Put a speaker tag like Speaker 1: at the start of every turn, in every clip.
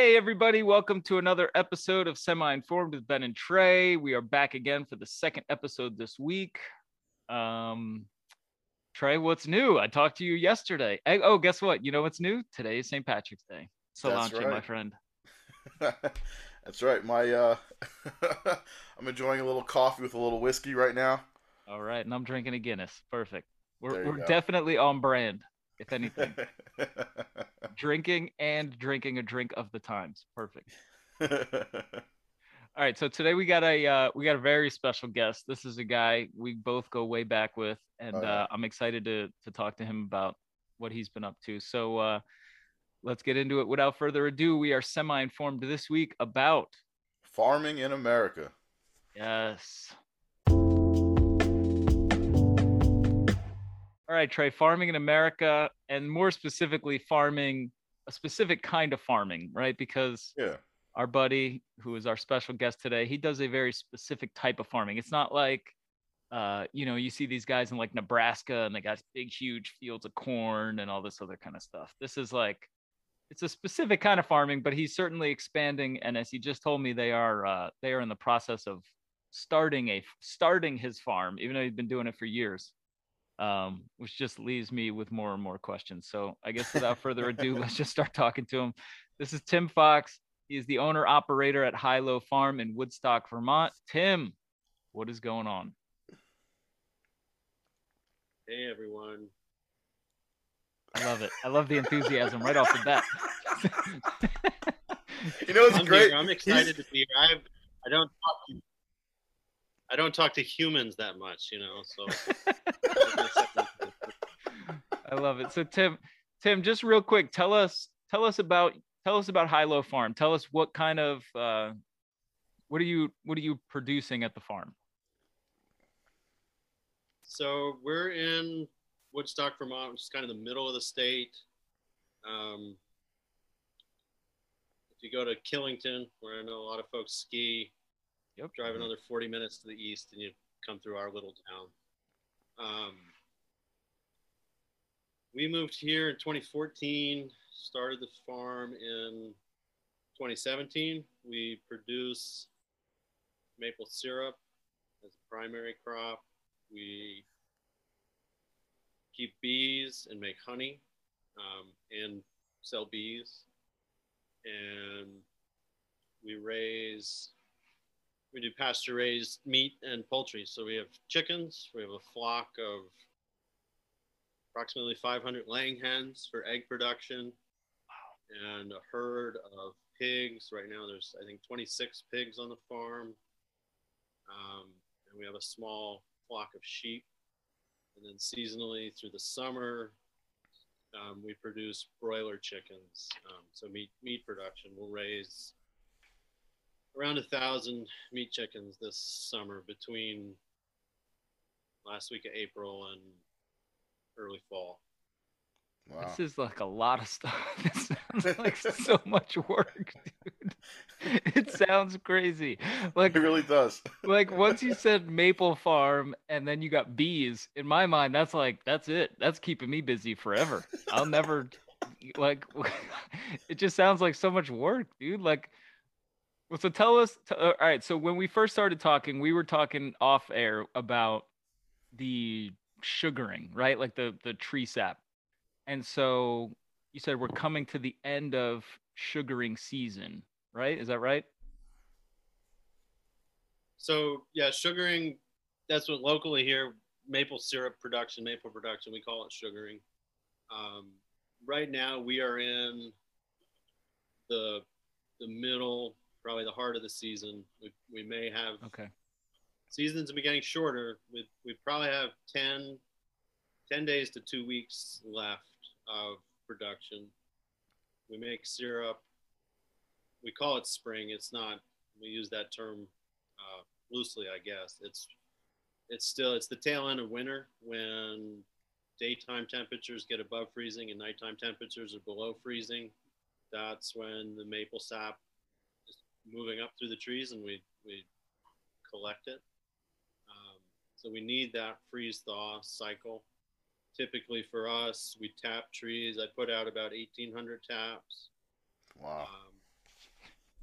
Speaker 1: Hey, everybody, welcome to another episode of Semi Informed with Ben and Trey. We are back again for the second episode this week. Um, Trey, what's new? I talked to you yesterday. Hey, oh, guess what? You know what's new? Today is St. Patrick's Day. Sláinte,
Speaker 2: right.
Speaker 1: my friend.
Speaker 2: That's right. My uh I'm enjoying a little coffee with a little whiskey right now.
Speaker 1: All right, and I'm drinking a Guinness. Perfect. We're, we're
Speaker 2: go.
Speaker 1: definitely on brand, if anything. drinking and drinking a drink of the times. Perfect. All right, so today we got a uh, we got a very special guest. This is a guy we both go way back with, and
Speaker 2: Oh, yeah.
Speaker 1: uh, I'm excited to to talk to him about what he's been up to. So uh, let's get into it. Without further ado, we are semi informed this week about
Speaker 2: Farming in America.
Speaker 1: yes. All right, Trey, farming in America, and more specifically, farming a specific kind of farming, right? Because
Speaker 2: Yeah.
Speaker 1: our buddy who is our special guest today he does a very specific type of farming it's not like uh you know you see these guys in like nebraska and they got big huge fields of corn and all this other kind of stuff this is like it's a specific kind of farming but he's certainly expanding and as he just told me they are uh they are in the process of starting a starting his farm even though he's been doing it for years um which just leaves me with more and more questions so i guess without further ado let's just start talking to him this is tim fox he is the owner operator at High Low Farm in Woodstock, Vermont. Tim, what is going on?
Speaker 3: Hey everyone.
Speaker 1: I love it. I love the enthusiasm right off the bat.
Speaker 2: You know it's
Speaker 3: I'm
Speaker 2: great.
Speaker 3: here. I'm excited to be here. I I don't talk to, I don't talk to humans that much, you know. So
Speaker 1: I love it. So Tim, Tim, just real quick, tell us tell us about tell us about High Low Farm. Tell us what kind of uh, what are you what are you producing at the farm?
Speaker 3: so we're in Woodstock, Vermont, which is kind of the middle of the state. Um, if you go to Killington, where I know a lot of folks ski,
Speaker 1: Yep.
Speaker 3: drive another 40 minutes to the east, and you come through our little town. Um, we moved here in 2014, started the farm in 2017. We produce maple syrup as a primary crop. We keep bees and make honey um, and sell bees. And we raise we do pasture raised meat and poultry. So we have chickens, we have a flock of approximately 500 laying hens for egg production, and a herd of pigs. Right now, there's I think 26 pigs on the farm, um, and we have a small flock of sheep. And then seasonally through the summer, um, we produce broiler chickens. Um, so meat meat production. We'll raise around a thousand meat chickens this summer between last week of April and early fall.
Speaker 2: Wow.
Speaker 1: This is like a lot of stuff. This sounds like so much work, dude. It sounds crazy. Like
Speaker 2: It really does.
Speaker 1: like once you said maple farm and then you got bees in my mind that's like that's it that's keeping me busy forever i'll never like it just sounds like so much work dude like well so tell us t- uh, all right so when we first started talking we were talking off air about the sugaring right like the the tree sap and so you said we're coming to the end of sugaring season right is that right
Speaker 3: So yeah, sugaring. That's what locally here, maple syrup production, maple production. We call it sugaring. Um, right now, we are in the the middle, probably the heart of the season. We, we may have
Speaker 1: okay
Speaker 3: seasons be getting shorter. We, we probably have 10, 10 days to two weeks left of production. We make syrup. We call it spring. It's not, we use that term uh, loosely, I guess. It's, it's still, it's the tail end of winter when daytime temperatures get above freezing and nighttime temperatures are below freezing. That's when the maple sap moving up through the trees and we, we collect it. Um, so we need that freeze thaw cycle. Typically for us, we tap trees. I put out about 1,800 taps.
Speaker 2: Wow.
Speaker 3: Um,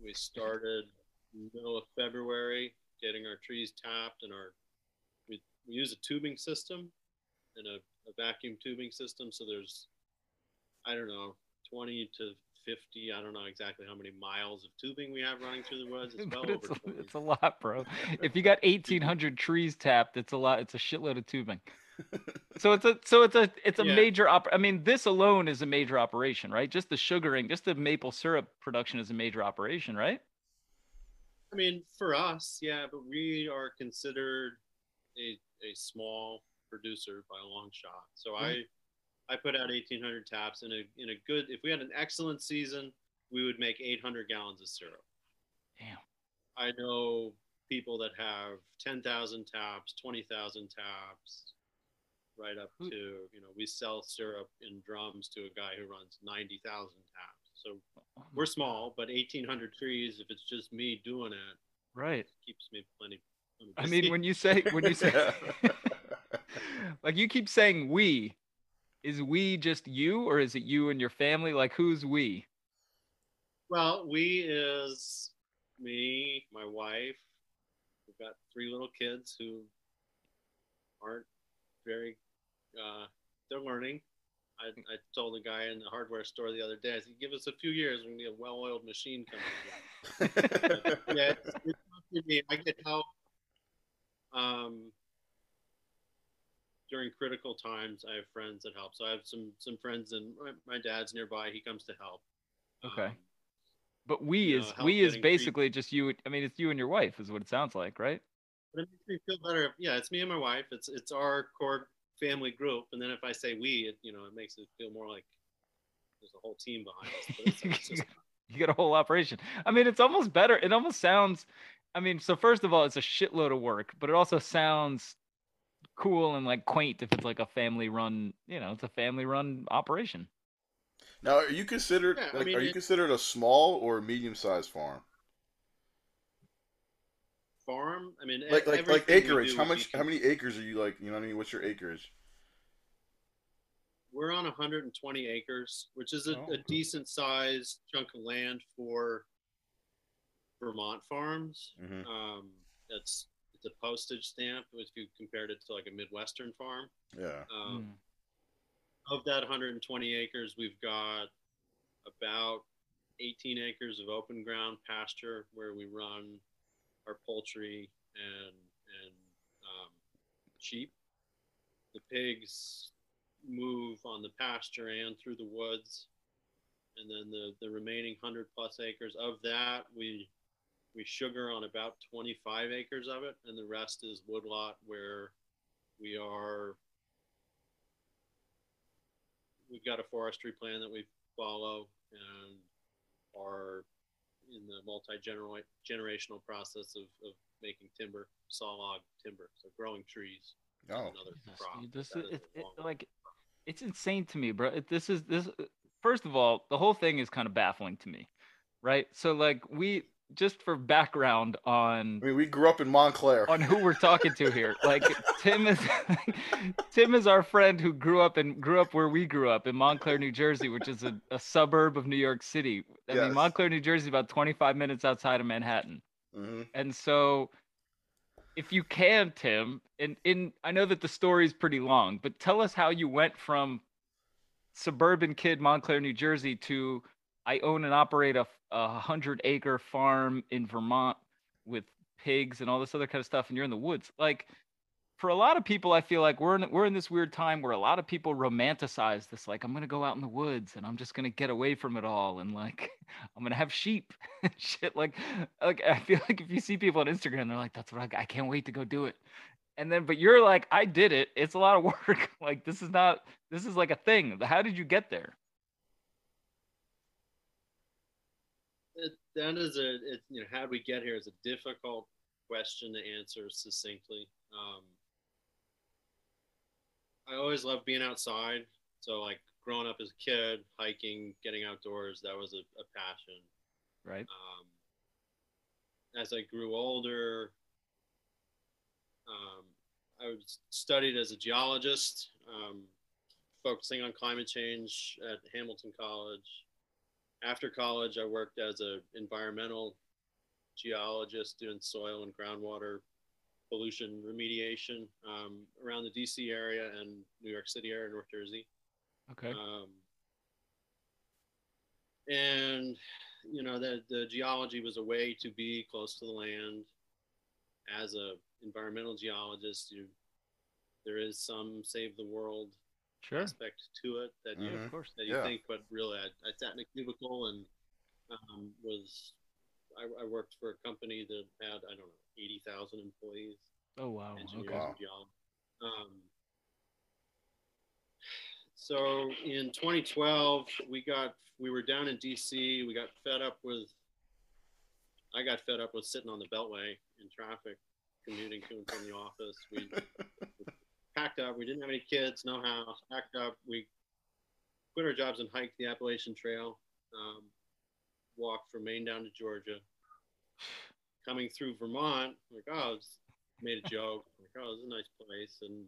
Speaker 3: we started middle of February getting our trees tapped and our we, we use a tubing system and a, a vacuum tubing system. So there's I don't know 20 to 50 i don't know exactly how many miles of tubing we have running through the woods it's, well
Speaker 1: it's,
Speaker 3: over
Speaker 1: a,
Speaker 3: 20.
Speaker 1: it's a lot, bro. If you got 1,800 trees tapped, it's a lot. It's a shitload of tubing. So it's a so it's a it's a
Speaker 3: Yeah.
Speaker 1: major op. I mean, this alone is a major operation, right? Just the sugaring, just the maple syrup production is a major operation, right?
Speaker 3: I mean, for us, yeah, but we are considered a, a small producer by a long shot. So I I put out 1,800 taps in a in a good. If we had an excellent season, we would make 800 gallons of syrup.
Speaker 1: Damn.
Speaker 3: I know people that have 10,000 taps, 20,000 taps, right up to you know we sell syrup in drums to a guy who runs 90,000 taps. So we're small, but 1,800 trees. If it's just me doing it,
Speaker 1: Right.
Speaker 3: keeps me plenty. plenty
Speaker 1: I mean, when you say when you say like you keep saying we, is we just you or is it you and your family? Like who's we?
Speaker 3: well, we is me, my wife. We've got three little kids who aren't very. Uh, they're learning. I, I told a guy in the hardware store the other day, I said, "Give us a few years, we're gonna get a well-oiled machine coming." yeah, it's, it's me. I get help um, during critical times. I have friends that help. So I have some some friends, and my, my dad's nearby. He comes to help.
Speaker 1: Okay.
Speaker 3: Um,
Speaker 1: But we is
Speaker 3: know,
Speaker 1: we is basically just you. I mean, it's you and your wife is what it sounds like, right?
Speaker 3: but it makes me feel better. Yeah, it's me and my wife. It's it's our core family group. And then if I say we, it you know it makes it feel more like there's a whole team behind us. But it's, it's just
Speaker 1: You got a whole operation. I mean, it's almost better. It almost sounds. I mean, so first of all, it's a shitload of work, but it also sounds cool and like quaint if it's like a family run. You know, it's a family run operation.
Speaker 2: now, are you considered
Speaker 3: Yeah, I mean,
Speaker 2: are you considered a small or medium sized farm?
Speaker 3: farm. I mean,
Speaker 2: Like like like acreage. How much? How many acres are you like? You know what I mean? What's your acreage?
Speaker 3: We're on 120 acres, which is a,
Speaker 1: Oh.
Speaker 3: a decent sized chunk of land for Vermont farms.
Speaker 2: hmm
Speaker 3: Um, it's it's a postage stamp if you compared it to like a Midwestern farm.
Speaker 2: Yeah.
Speaker 3: Um,
Speaker 1: Mm.
Speaker 3: Of that 120 acres, we've got about 18 acres of open ground pasture where we run our poultry and and um, sheep. The pigs move on the pasture and through the woods, and then the the remaining 100 plus acres of that we we sugar on about 25 acres of it, and the rest is woodlot where we are. We've got a forestry plan that we follow and are in the multi generational process of, of making timber, saw log timber, so growing trees.
Speaker 2: Oh.
Speaker 3: and
Speaker 1: Jesus,
Speaker 3: crops.
Speaker 1: dude, this
Speaker 3: That
Speaker 1: is
Speaker 3: is
Speaker 1: it, it, like it's insane to me, bro. It, this is this. First of all, the whole thing is kind of baffling to me, right? So like we just for background on
Speaker 2: I mean, we grew up in Montclair.
Speaker 1: on who we're talking to here. Like Tim is Tim is our friend who grew up and grew up where we grew up in Montclair, New Jersey, which is a, a suburb of New York City. I
Speaker 2: Yes.
Speaker 1: mean, Montclair, New Jersey, is about 25 minutes outside of Manhattan.
Speaker 2: hmm
Speaker 1: And so if you can, Tim, and in I know that the story is pretty long, but tell us how you went from suburban kid Montclair, New Jersey to I own and operate a, a hundred acre farm in Vermont with pigs and all this other kind of stuff, and you're in the woods. Like for a lot of people, I feel like we're in we're in this weird time where a lot of people romanticize this. Like I'm gonna go out in the woods and I'm just gonna get away from it all, and like I'm gonna have sheep shit. Like like I feel like if you see people on Instagram, they're like, "That's what I, I can't wait to go do it." And then, but you're like, "I did it. It's a lot of work. like this is not this is like a thing. How did you get there?"
Speaker 3: It, that is a it, you know how do we get here is a difficult question to answer succinctly. Um, i always loved being outside. So like growing up as a kid hiking getting outdoors that was a, a passion.
Speaker 1: Right.
Speaker 3: um, as i grew older um, i was studied as a geologist um, focusing on climate change at hamilton college after college, I worked as an environmental geologist doing soil and groundwater pollution remediation um, around the DC area and New York City area, North Jersey.
Speaker 1: Okay.
Speaker 3: Um, and you know the the geology was a way to be close to the land. As a environmental geologist, you there is some save the world
Speaker 1: Sure.
Speaker 3: aspect to it that you
Speaker 1: Yeah,
Speaker 2: Mhm.
Speaker 1: of course.
Speaker 3: that you
Speaker 2: Yeah.
Speaker 3: think, but really I, I sat in a cubicle and um, was I, I worked for a company that had I don't know eighty thousand employees,
Speaker 1: Oh wow.
Speaker 3: engineers
Speaker 1: Okay.
Speaker 3: And geologists. Um, so in 2012, we got we were down in DC. We got fed up with. I got fed up with sitting on the Beltway in traffic, commuting to and from the office. We packed up. We didn't have any kids, no house. Packed up. We quit our jobs and hiked the Appalachian Trail. Um, walked from Maine down to Georgia. Coming through Vermont, like oh, made a joke. Like oh, this is a nice place. And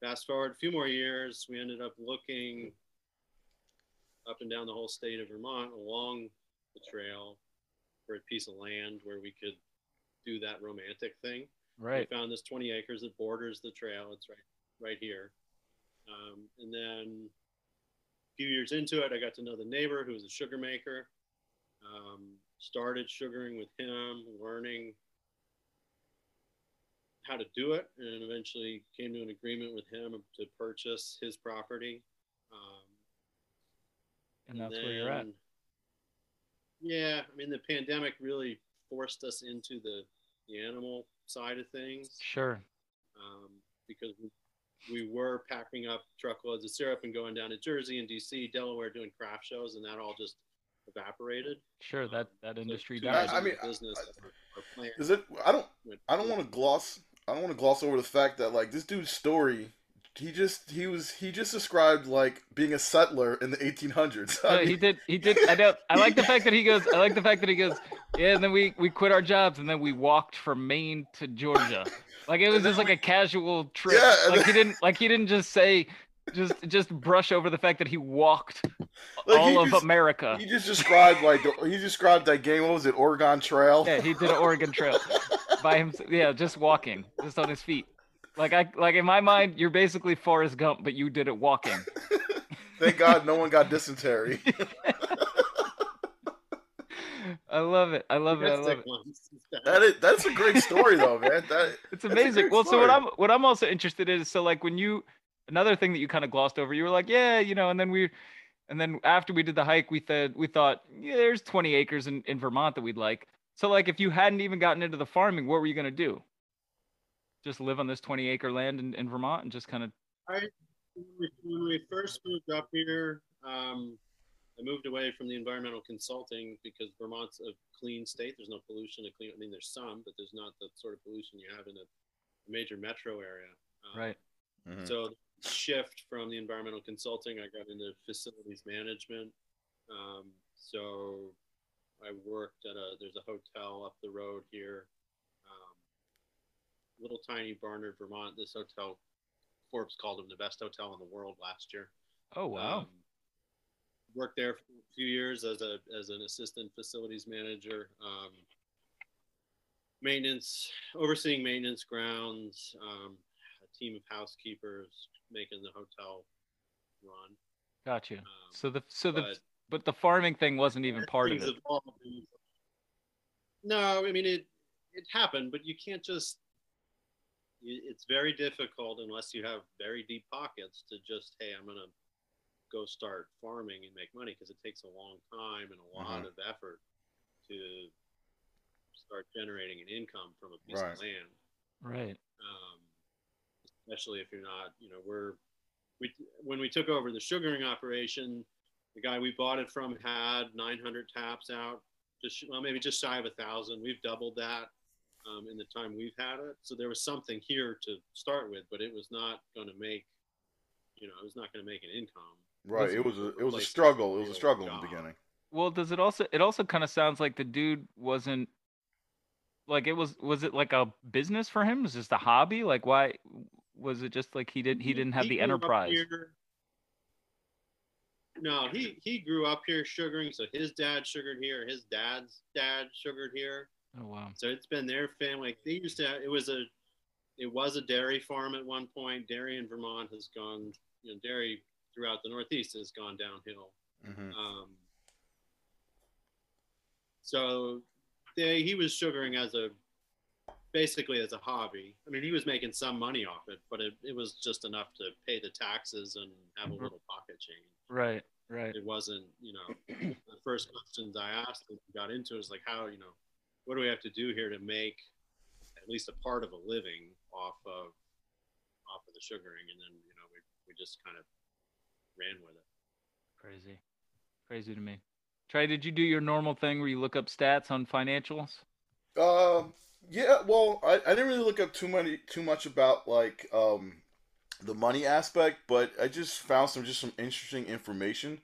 Speaker 3: fast forward a few more years, we ended up looking up and down the whole state of Vermont along the trail for a piece of land where we could do that romantic thing.
Speaker 1: Right.
Speaker 3: We found this 20 acres that borders the trail. It's right, right here. Um, and then a few years into it, I got to know the neighbor who was a sugar maker. Um, started sugaring with him, learning how to do it, and eventually came to an agreement with him to purchase his property. Um,
Speaker 1: And that's where you're at.
Speaker 3: Yeah, I mean, the pandemic really forced us into the, the animal side of things
Speaker 1: Sure.
Speaker 3: um, because we, we were packing up truckloads of syrup and going down to Jersey and DC, Delaware, doing craft shows, and that all just evaporated.
Speaker 1: Sure. That
Speaker 3: Um,
Speaker 1: that
Speaker 3: so
Speaker 1: industry
Speaker 3: two
Speaker 1: died.
Speaker 3: years
Speaker 2: I mean,
Speaker 3: business,
Speaker 2: I-
Speaker 3: our, our
Speaker 2: Is it? I don't. I don't want to gloss. I don't want to gloss over the fact that like this dude's story. He just he was he just described like being a settler in the 1800s. I
Speaker 1: Yeah, he did. He did. I know. I like the fact that he goes. I like the fact that he goes. Yeah, and then we we quit our jobs, and then we walked from Maine to Georgia. Like it was just like a casual trip.
Speaker 2: Yeah,
Speaker 1: Like he didn't. Like he didn't just say. Just just brush over the fact that he walked
Speaker 2: Like,
Speaker 1: all
Speaker 2: he
Speaker 1: of
Speaker 2: just-
Speaker 1: America.
Speaker 2: He just described like the, he described that game. What was it? Oregon Trail.
Speaker 1: Yeah, he did an Oregon Trail by himself. Yeah, just walking, just on his feet. Like I like in my mind, you're basically Forrest Gump, but you did it walking.
Speaker 2: Thank God no one got dysentery.
Speaker 1: I love it. I love it. I
Speaker 3: That's
Speaker 1: love it.
Speaker 3: ones.
Speaker 2: that is that's a great story though, man. That
Speaker 1: It's
Speaker 2: That's
Speaker 1: amazing.
Speaker 2: great
Speaker 1: Well, so what. I'm what I'm also interested in is so like when you another thing that you kind of glossed over, you were like, yeah, you know, and then we and then after we did the hike, we thought we thought, yeah, there's 20 acres in, in Vermont that we'd like. So like if you hadn't even gotten into the farming, what were you gonna do? Just live on this 20 acre land in, in Vermont and just kind of
Speaker 3: I, when we, first moved up here, um, I moved away from the environmental consulting because Vermont's a clean state. There's no pollution. A clean. I mean, there's some, but there's not the sort of pollution you have in a major metro area. Um,
Speaker 1: right.
Speaker 2: Mhm.
Speaker 3: So shift from the environmental consulting, I got into facilities management. Um, so I worked at a there's a hotel up the road here, little tiny Barnard, Vermont. This hotel, Forbes called them the best hotel in the world last year.
Speaker 1: Oh wow.
Speaker 3: Um, worked there for a few years as a as an assistant facilities manager. Um, maintenance, overseeing maintenance grounds, um, a team of housekeepers making the hotel run.
Speaker 1: Gotcha.
Speaker 3: Um,
Speaker 1: So the so the
Speaker 3: but
Speaker 1: but the farming thing wasn't even part of it.
Speaker 3: evolved No, I mean it. It happened, but you can't just. You- It's very difficult unless you have very deep pockets to just hey, I'm gonna go start farming and make money because it takes a long time and a lot
Speaker 2: Mhm.
Speaker 3: of effort to start generating an income from a piece
Speaker 2: Right.
Speaker 3: of land
Speaker 1: Right.
Speaker 3: um, especially if you're not, you know, we're we when we took over the sugaring operation, the guy we bought it from had 900 taps out, just well maybe just shy of a thousand. We've doubled that um, in the time we've had it, so there was something here to start with, but it was not going to make, you know, it was not going to make an income.
Speaker 2: Right. It was
Speaker 3: is
Speaker 2: a
Speaker 3: a
Speaker 2: it was a struggle. It was a
Speaker 3: real
Speaker 2: struggle in the beginning.
Speaker 1: Well, does it also it also kind of sounds like the dude wasn't like it was was it like a business for him? Was it just a hobby? Like why was it just like he didn't he didn't have the enterprise?
Speaker 3: no, he he grew up here sugaring, so his dad sugared here, his dad's dad sugared here.
Speaker 1: Oh wow.
Speaker 3: So it's been their family. They used to. It was a, it was a dairy farm at one point. Dairy in Vermont has gone. You know, dairy throughout the Northeast has gone downhill.
Speaker 2: Mhm.
Speaker 3: Um, so they, he was sugaring as a basically as a hobby. I mean, he was making some money off it, but it, it was just enough to pay the taxes and have a
Speaker 1: Mhm.
Speaker 3: little pocket change.
Speaker 1: Right. Right.
Speaker 3: It wasn't, you know, the first questions I asked and got into is like, how, you know, what do we have to do here to make at least a part of a living off of off of the sugaring? And then, you know, we, we just kind of ran with it.
Speaker 1: Crazy. Crazy to me. Trey, did you do your normal thing where you look up stats on financials?
Speaker 2: Um, yeah. Well, I, I didn't really look up too many too much about like um the money aspect, but I just found some just some interesting information.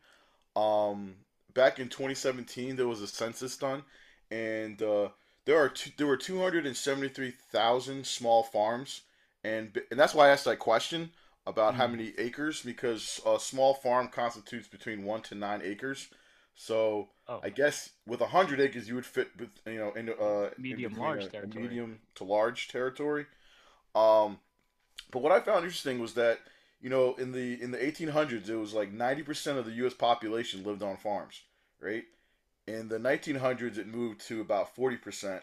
Speaker 2: Um, back in 2017, there was a census done, and uh, there are two, there were 273,000 small farms, and and that's why I asked that question about how
Speaker 1: Mhm.
Speaker 2: many acres because a small farm constitutes between one to nine acres. So
Speaker 1: Oh,
Speaker 2: I guess with hundred acres, you would fit with you know in uh
Speaker 1: Medium,
Speaker 2: between
Speaker 1: large
Speaker 2: a- a
Speaker 1: territory.
Speaker 2: medium to large territory. Um, but what I found interesting was that you know in the in the 1800s, it was like 90 percent of the U.S. population lived on farms, right? In the 1900s, it moved to about 40 percent,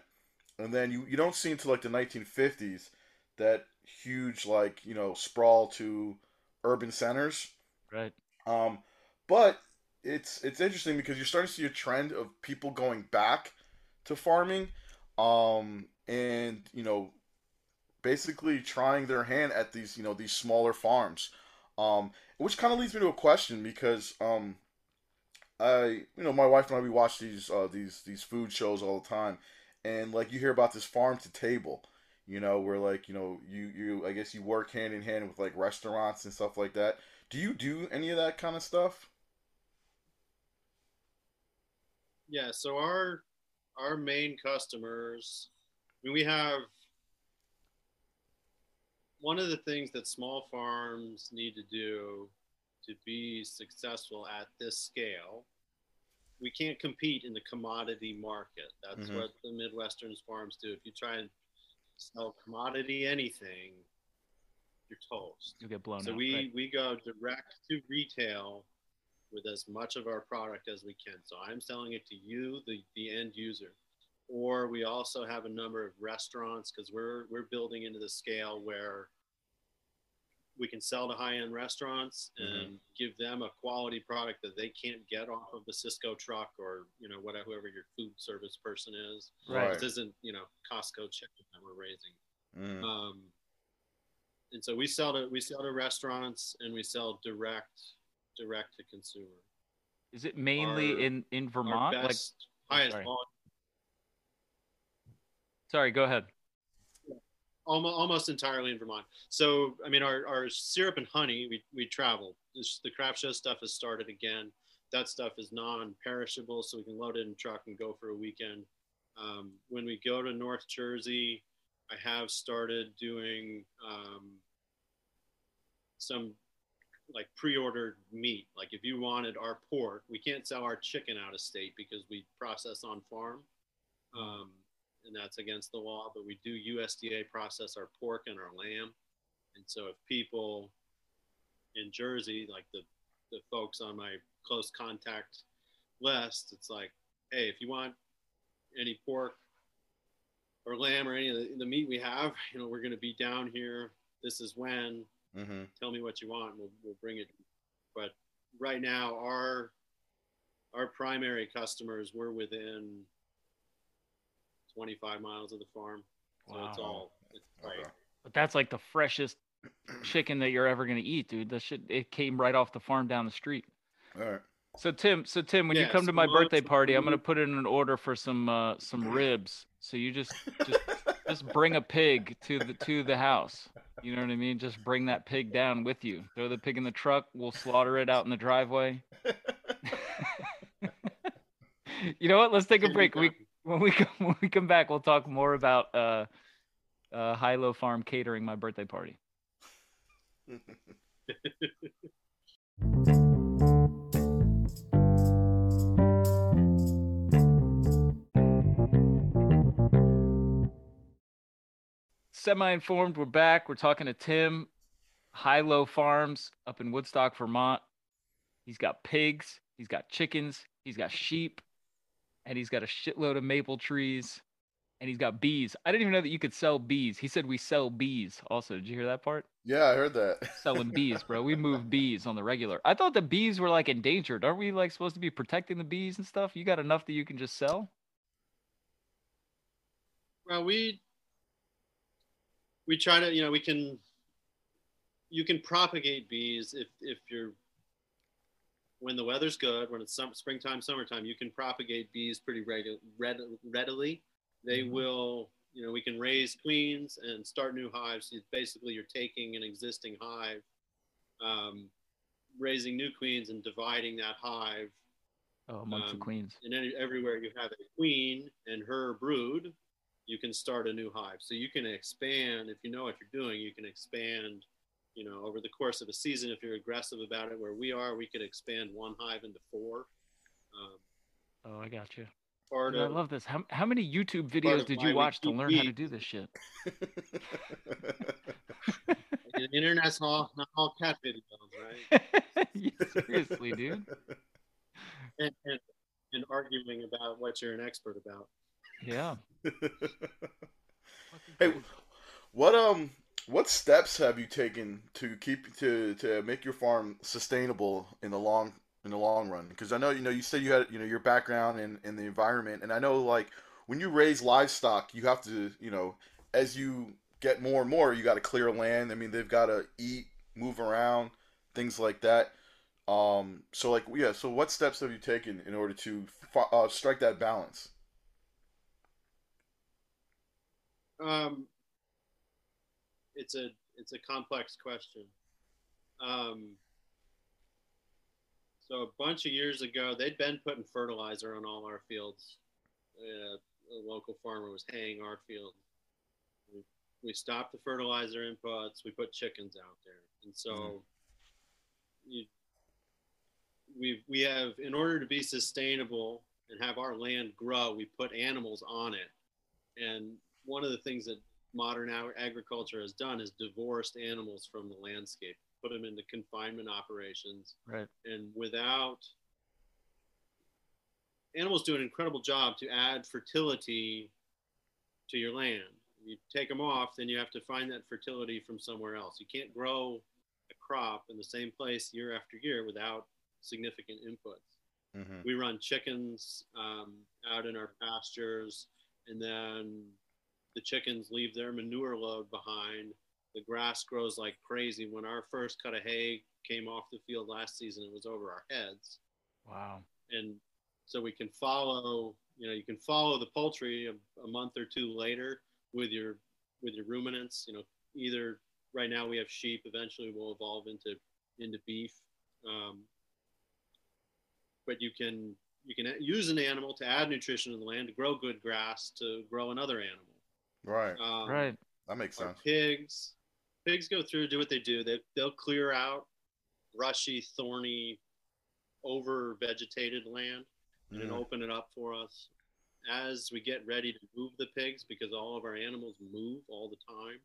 Speaker 2: and then you you don't see until like the 1950s that huge like you know sprawl to urban centers.
Speaker 1: right.
Speaker 2: Um, but it's it's interesting because you're starting to see a trend of people going back to farming, um, and you know, basically trying their hand at these you know these smaller farms, um, which kind of leads me to a question because um, I you know my wife and I we watch these uh, these these food shows all the time, and like you hear about this farm to table. You know, where like you know you you I guess you work hand in hand with like restaurants and stuff like that. Do you do any of that kind of stuff?
Speaker 3: Yeah, so our our main customers, I mean, we have one of the things that small farms need to do to be successful at this scale. We can't compete in the commodity market. That's
Speaker 2: Mhm.
Speaker 3: what the Midwestern farms do. If you try and sell commodity anything, you're toast.
Speaker 1: You get blown
Speaker 3: So
Speaker 1: out.
Speaker 3: we
Speaker 1: right.
Speaker 3: we go direct to retail with as much of our product as we can. So I'm selling it to you, the, the end user. Or we also have a number of restaurants because we're we're building into the scale where we can sell to high-end restaurants and give them a quality product that they can't get off of the Sysco truck or you know whatever whoever your food service person is.
Speaker 1: Right.
Speaker 3: This isn't you know Costco chicken that we're raising.
Speaker 2: Mm.
Speaker 3: Um, and so we sell to we sell to restaurants and we sell direct direct to consumer.
Speaker 1: Is it mainly
Speaker 3: our-
Speaker 1: in in Vermont?
Speaker 3: Our
Speaker 1: Like,
Speaker 3: best,
Speaker 1: I'm
Speaker 3: highest
Speaker 1: sorry.
Speaker 3: volume,
Speaker 1: sorry, go ahead.
Speaker 3: Almost, almost entirely in Vermont. So I mean, our, our syrup and honey, we we travel. This, the craft show stuff has started again. That stuff is non-perishable, so we can load it in truck and go for a weekend. Um, when we go to North Jersey, I have started doing um, some like pre-ordered meat. Like if you wanted our pork, we can't sell our chicken out of state because we process on farm, um, and that's against the law. But we do USDA process our pork and our lamb, and so if people in Jersey, like the the folks on my close contact list, it's like, hey, if you want any pork or lamb or any of the, the meat we have, you know, we're going to be down here. This is when.
Speaker 2: Mm-hmm.
Speaker 3: Tell me what you want. And we'll we'll bring it. But right now, our our primary customers we're within 25 miles of the farm, so it's all it's right.
Speaker 2: Okay.
Speaker 1: But that's like the freshest chicken that you're ever gonna eat, dude. That shit it came right off the farm down the street.
Speaker 2: All right.
Speaker 1: So Tim, so Tim, when you come to my birthday
Speaker 3: of
Speaker 1: party, I'm gonna put in an order for some uh some ribs. So you just just just bring a pig to the to the house. You know what I mean? Just bring that pig down with you. Throw the pig in the truck. We'll slaughter it out in the driveway. you know what? Let's take a break. We
Speaker 3: done
Speaker 1: when we come, when we come back, we'll talk more about uh, uh, High Low Farm catering my birthday party. Semi informed, we're back. We're talking to Tim, High Low Farms up in Woodstock, Vermont. He's got pigs, he's got chickens, he's got sheep, and he's got a shitload of maple trees, and he's got bees. I didn't even know that you could sell bees. He said we sell bees. Also, did you hear that part?
Speaker 2: Yeah, I heard that.
Speaker 1: Selling bees, bro. We move bees on the regular. I thought the bees were like endangered. Aren't we like supposed to be protecting the bees and stuff? You got enough that you can just sell?
Speaker 3: Well, we we try to, you know, we can you can propagate bees if if you're when the weather's good, when it's some, springtime, summertime, you can propagate bees pretty read, readily. They
Speaker 1: Mhm.
Speaker 3: will, you know, we can raise queens and start new hives. Basically, you're taking an existing hive, um, raising new queens and dividing that hive.
Speaker 1: Oh, amongst
Speaker 3: Um,
Speaker 1: the queens.
Speaker 3: And any, everywhere you have a queen and her brood, you can start a new hive. So you can expand if you know what you're doing. You can expand, you know, over the course of a season. If you're aggressive about it, where we are, we could expand one hive into four. Um,
Speaker 1: Oh, I got you.
Speaker 3: part
Speaker 1: Dude, I love this. How, how many YouTube videos did you watch to
Speaker 3: keep
Speaker 1: learn how to do this shit?
Speaker 3: the internet's all not all cat videos, right?
Speaker 1: Yeah, Seriously, dude.
Speaker 3: And, and and arguing about what you're an expert about.
Speaker 1: Yeah.
Speaker 2: hey, what um, what steps have you taken to keep to to make your farm sustainable in the long in the long run? Because I know you know you said you had you know your background in in the environment, and I know like when you raise livestock, you have to you know as you get more and more, you got to clear land. I mean, they've got to eat, move around, things like that. Um, so like yeah, so what steps have you taken in order to uh, strike that balance?
Speaker 3: Um, it's a it's a complex question. Um, so a bunch of years ago, they'd been putting fertilizer on all our fields. Uh, a local farmer was haying our field. We, we stopped the fertilizer inputs. We put chickens out there, and so
Speaker 2: Mhm.
Speaker 3: you, we we have in order to be sustainable and have our land grow, we put animals on it. And one of the things that modern agriculture has done is divorced animals from the landscape, put them into confinement operations,
Speaker 1: Right.
Speaker 3: and without animals do an incredible job to add fertility to your land. You take them off, then you have to find that fertility from somewhere else. You can't grow a crop in the same place year after year without significant inputs
Speaker 2: Mm-hmm.
Speaker 3: we run chickens um, out in our pastures and then the chickens leave their manure load behind the grass grows like crazy. When our first cut of hay came off the field last season it was over our heads.
Speaker 1: Wow.
Speaker 3: and so we can follow you know you can follow the poultry a, a month or two later with your with your ruminants. You know either right now we have sheep eventually we'll evolve into into beef. Um, but you can you can use an animal to add nutrition to the land to grow good grass to grow another animal
Speaker 2: Right,
Speaker 3: um,
Speaker 1: Right.
Speaker 2: that makes sense.
Speaker 3: pigs pigs go through do what they do they, they'll clear out rushy thorny over vegetated land and then
Speaker 2: Mhm.
Speaker 3: open it up for us as we get ready to move the pigs because all of our animals move all the time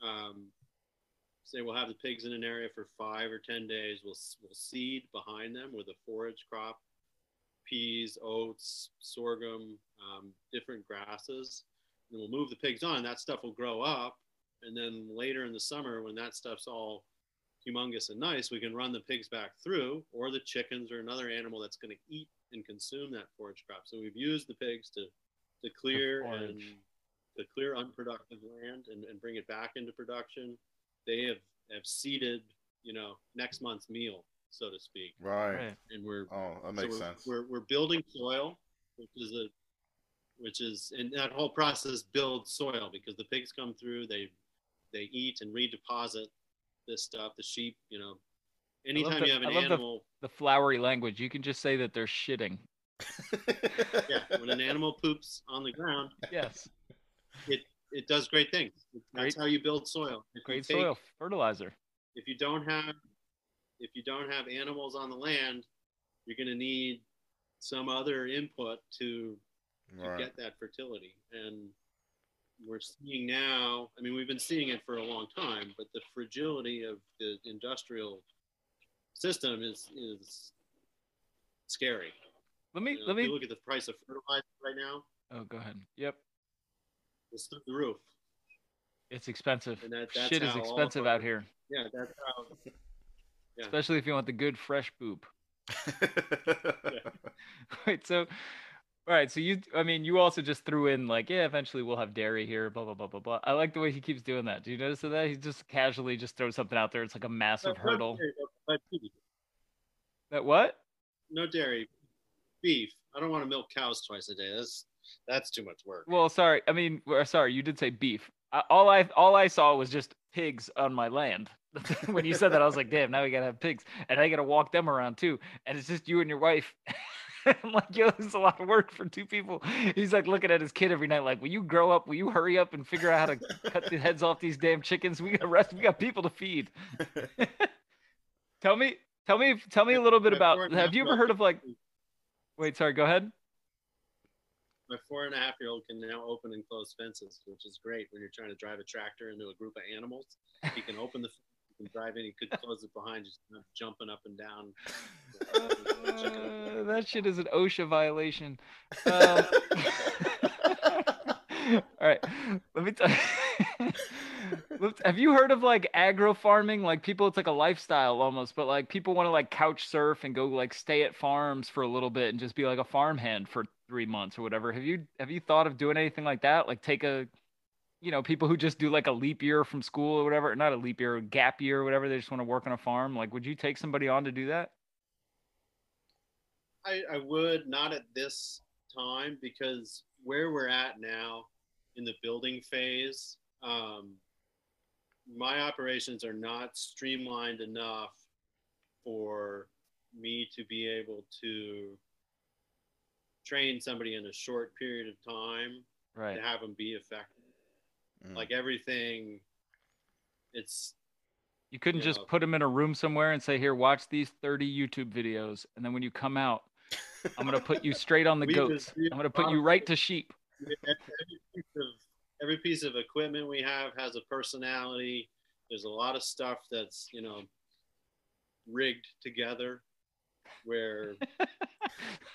Speaker 3: um, say we'll have the pigs in an area for five or ten days we'll, we'll seed behind them with a forage crop peas oats sorghum um, different grasses and we'll move the pigs on that stuff will grow up and then later in the summer when that stuff's all humongous and nice we can run the pigs back through or the chickens or another animal that's going to eat and consume that forage crop so we've used the pigs to to clear and to clear unproductive land and, and bring it back into production they have have seeded you know next month's meal so to speak
Speaker 2: Right.
Speaker 1: Right.
Speaker 3: and we're
Speaker 2: Oh, that
Speaker 3: so
Speaker 2: makes
Speaker 3: we're,
Speaker 2: sense.
Speaker 3: We're, we're building soil, which is a, which is, and that whole process builds soil because the pigs come through, they, they eat and redeposit this stuff. The sheep, you know, anytime
Speaker 1: the-
Speaker 3: you have an
Speaker 1: I love the-
Speaker 3: animal,
Speaker 1: The flowery language. You can just say that they're shitting.
Speaker 3: yeah, when an animal poops on the ground,
Speaker 1: Yes.
Speaker 3: it it does great things. That's
Speaker 1: Great-
Speaker 3: how you build soil. If
Speaker 1: Great
Speaker 3: take-
Speaker 1: soil fertilizer.
Speaker 3: If you don't have, if you don't have animals on the land, you're going to need some other input to to
Speaker 2: right.
Speaker 3: get that fertility. And we're seeing now, I mean, we've been seeing it for a long time, but the fragility of the industrial system is is scary.
Speaker 1: Let me
Speaker 3: You know,
Speaker 1: let me.
Speaker 3: look at the price of fertilizer right now;
Speaker 1: Oh, go ahead. Yep,
Speaker 3: it's through the roof.
Speaker 1: it's expensive.
Speaker 3: And that- that's
Speaker 1: Shit is
Speaker 3: how all of
Speaker 1: expensive
Speaker 3: our-
Speaker 1: out here,
Speaker 3: Yeah, that's how. Yeah.
Speaker 1: especially if you want the good fresh boop. Wait, so all right, so you I mean you also just threw in like, yeah, eventually we'll have dairy here, blah blah blah blah blah. I like the way he keeps doing that. Do you notice that? He just casually just throws something out there. It's like a massive
Speaker 3: No- no
Speaker 1: hurdle.
Speaker 3: dairy, but beef.
Speaker 1: That what?
Speaker 3: No dairy, beef. I don't want to milk cows twice a day. That's that's too much work.
Speaker 1: Well, sorry. I mean, sorry, you did say beef. All I all I saw was just pigs on my land. when you said that, I was like, damn, now we gotta have pigs, and I gotta walk them around too. And it's just you and your wife. I'm like, yo, this is a lot of work for two people. He's like looking at his kid every night, like, will you grow up? Will you hurry up and figure out how to cut the heads off these damn chickens? We got rest. We got people to feed. tell me, tell me, tell me a little bit
Speaker 3: My
Speaker 1: about.
Speaker 3: four and a
Speaker 1: Have you ever heard of like? Wait, sorry. Go ahead.
Speaker 3: My four and a half year old can now open and close fences, which is great when you're trying to drive a tractor into a group of animals. He can open the drive in, he could close it behind you, not jumping up and down.
Speaker 1: Uh, that shit is an OSHA violation. Um, all right, let me tell Have you heard of like agro farming? Like people, it's like a lifestyle almost, but like people want to like couch surf and go like stay at farms for a little bit and just be like a farmhand for three months or whatever. Have you have you thought of doing anything like that? Like take a, you know, people who just do like a leap year from school or whatever, not a leap year, a gap year or whatever. They just want to work on a farm. Like, would you take somebody on to do that?
Speaker 3: I, I would not at this time because where we're at now in the building phase, um, my operations are not streamlined enough for me to be able to train somebody in a short period of time
Speaker 1: Right.
Speaker 3: to have them be effective.
Speaker 2: Mm.
Speaker 3: Like everything, it's
Speaker 1: You couldn't
Speaker 3: you
Speaker 1: just
Speaker 3: know.
Speaker 1: put them in a room somewhere and say, "Here, watch these 30 YouTube videos," and then when you come out, I'm gonna put you straight on the
Speaker 3: We
Speaker 1: goats.
Speaker 3: just-
Speaker 1: I'm gonna put you right to sheep.
Speaker 3: every piece of every piece of equipment we have has a personality. There's a lot of stuff that's you know rigged together where
Speaker 1: I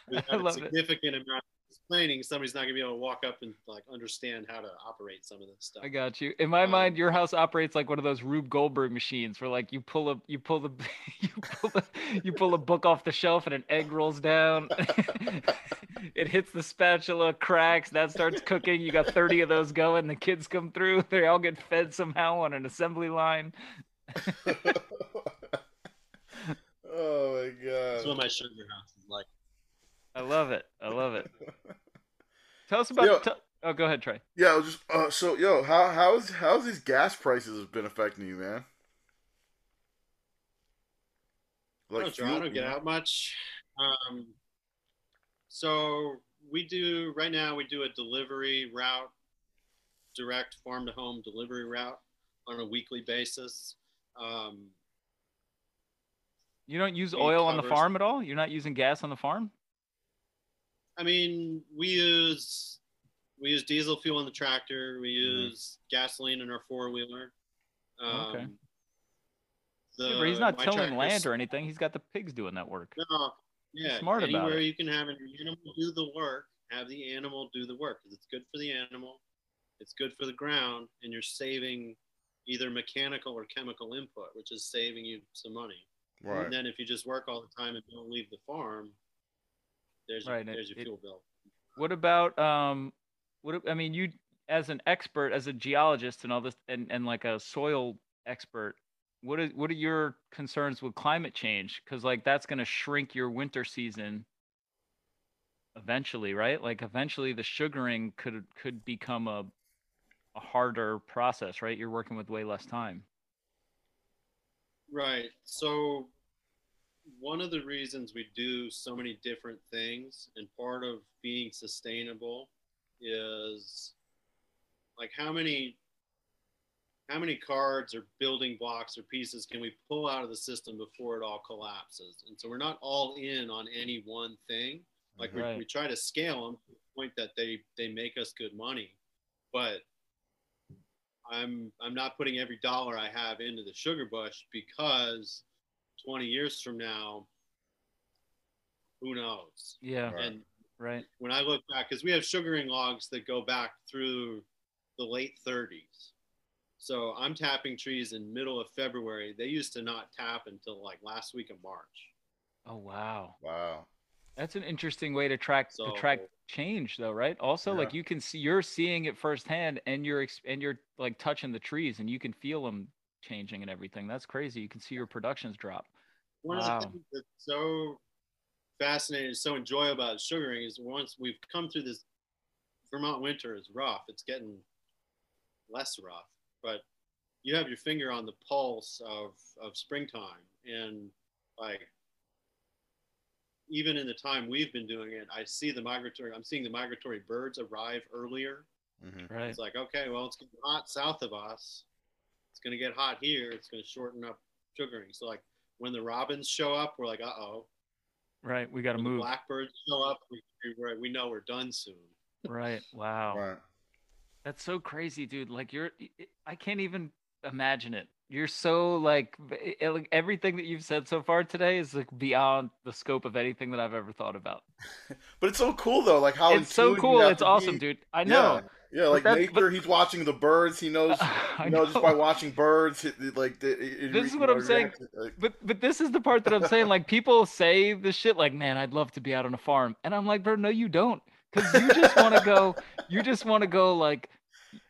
Speaker 3: without a
Speaker 1: love it.
Speaker 3: significant amount of explaining, somebody's not gonna be able to walk up and like understand how to operate some of this stuff.
Speaker 1: I got you. In my
Speaker 3: Um,
Speaker 1: mind, your house operates like one of those Rube Goldberg machines, where like you pull a you pull the you pull the you pull a book off the shelf and an egg rolls down. it hits the spatula, cracks. That starts cooking. You got 30 of those going. The kids come through. They all get fed somehow on an assembly line.
Speaker 2: oh my god!
Speaker 3: That's what my sugar house is like.
Speaker 1: I love it. I love it. Tell us about.
Speaker 2: Yo.
Speaker 1: tell- oh, go ahead, Trey.
Speaker 2: Yeah, I was just uh, so yo, how how's how's these gas prices been affecting you, man?
Speaker 3: I don't, drive, I don't get out much. Um, so we do right now. We do a delivery route, direct farm to home delivery route on a weekly basis. Um,
Speaker 1: You don't use
Speaker 3: We
Speaker 1: oil on the farm at all. You're not using gas on the farm.
Speaker 3: I mean, we use we use diesel fuel in the tractor. We
Speaker 2: Mhm.
Speaker 3: use gasoline in our four wheeler. Um,
Speaker 1: Okay.
Speaker 3: The,
Speaker 1: Yeah, but he's not tilling
Speaker 3: tractor's-
Speaker 1: land or anything. He's got the pigs doing that work.
Speaker 3: No, yeah.
Speaker 1: smart about
Speaker 3: anywhere
Speaker 1: it.
Speaker 3: you can have an animal do the work, have the animal do the work because it's good for the animal, it's good for the ground, and you're saving either mechanical or chemical input, which is saving you some money.
Speaker 2: Right.
Speaker 3: And then if you just work all the time and don't leave the farm, there's
Speaker 1: Right, it-
Speaker 3: there's your
Speaker 1: it-
Speaker 3: fuel bill.
Speaker 1: What about um what I mean you as an expert as a geologist and all this and, and like a soil expert what is what are your concerns with climate change cuz like that's going to shrink your winter season eventually right like eventually the sugaring could could become a a harder process right you're working with way less time
Speaker 3: Right. So one of the reasons we do so many different things and part of being sustainable is like how many how many cards or building blocks or pieces can we pull out of the system before it all collapses? And so we're not all in on any one thing. Like we, we try to scale them to the point that they they make us good money, but I'm I'm not putting every dollar I have into the sugar bush because 20 years from now, who knows?
Speaker 1: Yeah.
Speaker 2: Right.
Speaker 3: And
Speaker 1: Right.
Speaker 3: when I look back, because we have sugaring logs that go back through the late 30s. So I'm tapping trees in middle of February. They used to not tap until like last week of March.
Speaker 1: Oh wow.
Speaker 2: Wow.
Speaker 1: That's an interesting way to track to track change though, right? Also, like you can see you're seeing it firsthand and you're and you're like touching the trees and you can feel them changing and everything. That's crazy. You can see your productions drop.
Speaker 3: One
Speaker 1: Wow.
Speaker 3: of the things that's so fascinating, so enjoyable about sugaring is once we've come through this Vermont winter is rough. It's getting less rough, but you have your finger on the pulse of, of springtime. And like, even in the time we've been doing it, I see the migratory, I'm seeing the migratory birds arrive earlier.
Speaker 2: hmm
Speaker 1: Right.
Speaker 3: It's like, okay, well, it's getting hot south of us. It's going to get hot here. It's going to shorten up sugaring. So, like, when the robins show up, we're like, uh oh.
Speaker 1: Right. We got to move.
Speaker 3: blackbirds show up, we, we, we know we're done soon.
Speaker 1: Right. Wow.
Speaker 2: Right.
Speaker 1: That's so crazy, dude. Like you're I can't even imagine it. You're so like like, everything that you've said so far today is like beyond the scope of anything that I've ever thought about.
Speaker 2: But it's so cool though, like how
Speaker 1: it's so cool. It's awesome,
Speaker 2: be.
Speaker 1: dude. I know.
Speaker 2: Yeah, like
Speaker 1: that-
Speaker 2: nature.
Speaker 1: but-
Speaker 2: he's watching the birds. He knows. You know, just by watching birds, like the, it,
Speaker 1: This is what
Speaker 2: know,
Speaker 1: I'm saying.
Speaker 2: like-
Speaker 1: But but this is the part that I'm saying. Like people say the shit. Like, man, I'd love to be out on a farm, and I'm like, bro, no, you don't, because you just want to go. You just want to go like.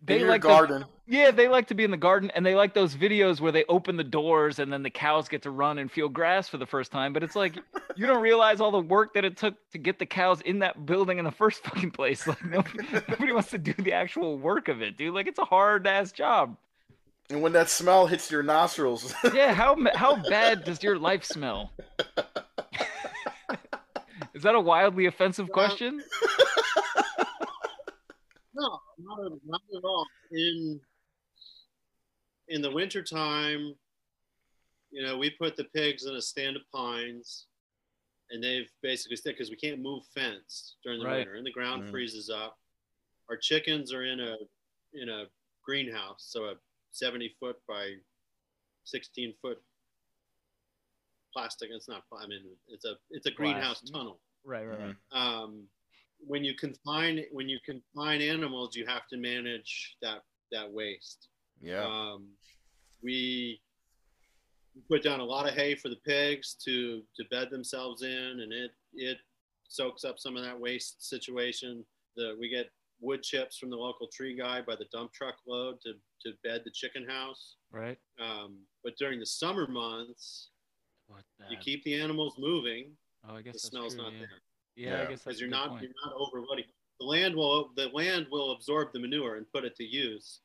Speaker 1: They
Speaker 2: in your
Speaker 1: like the-
Speaker 2: garden.
Speaker 1: Yeah, they like to be in the garden and they like those videos where they open the doors and then the cows get to run and feel grass for the first time. But it's like you don't realize all the work that it took to get the cows in that building in the first fucking place. Like nobody, nobody wants to do the actual work of it, dude. Like it's a hard ass job.
Speaker 2: And when that smell hits your nostrils,
Speaker 1: Yeah, how how bad does your life smell? Is that a wildly offensive
Speaker 3: Well,
Speaker 1: question?
Speaker 3: No, not at, not at all. In in the wintertime, you know, we put the pigs in a stand of pines, and they've basically stayed because we can't move fence during the
Speaker 1: Right.
Speaker 3: winter, and the ground
Speaker 2: Mhm.
Speaker 3: freezes up. Our chickens are in a in a greenhouse, so a seventy foot by sixteen foot plastic. It's not. I mean, it's a it's a greenhouse tunnel
Speaker 1: Right, right, right.
Speaker 3: um, when you confine when you confine animals, you have to manage that that waste.
Speaker 2: yeah,
Speaker 3: Um, we put down a lot of hay for the pigs to to bed themselves in, and it it soaks up some of that waste situation. The we get wood chips from the local tree guy by the dump truck load to to bed the chicken house.
Speaker 1: Right.
Speaker 3: Um, but during the summer months,
Speaker 1: What
Speaker 3: you keep the animals moving.
Speaker 1: oh, I guess
Speaker 3: The smell's
Speaker 1: true,
Speaker 3: not
Speaker 1: yeah.
Speaker 3: there
Speaker 1: Yeah,
Speaker 2: Yeah.
Speaker 1: I guess
Speaker 3: because you're not
Speaker 1: point.
Speaker 3: you're not overloading. The land will the land will absorb the manure and put it to use,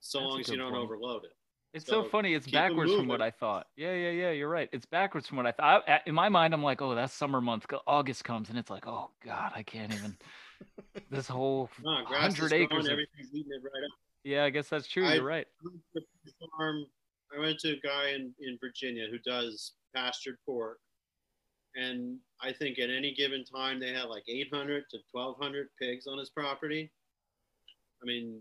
Speaker 3: so
Speaker 1: That's
Speaker 3: long as you don't
Speaker 1: point.
Speaker 3: overload it.
Speaker 1: It's so,
Speaker 3: So,
Speaker 1: funny. It's backwards from what. I thought. Yeah, yeah, yeah. You're right. It's backwards from what I thought. I, in my mind, I'm like, oh, that's summer month. August comes, and it's like, oh God, I can't even. This whole
Speaker 3: No,
Speaker 1: hundred acres. Of,
Speaker 3: everything's eating it right up.
Speaker 1: yeah, I guess that's true.
Speaker 3: I-
Speaker 1: You're right.
Speaker 3: I went to a farm. I went to a guy in, in Virginia who does pastured pork, and I think at any given time they had like 800 to 1,200 pigs on his property. I mean,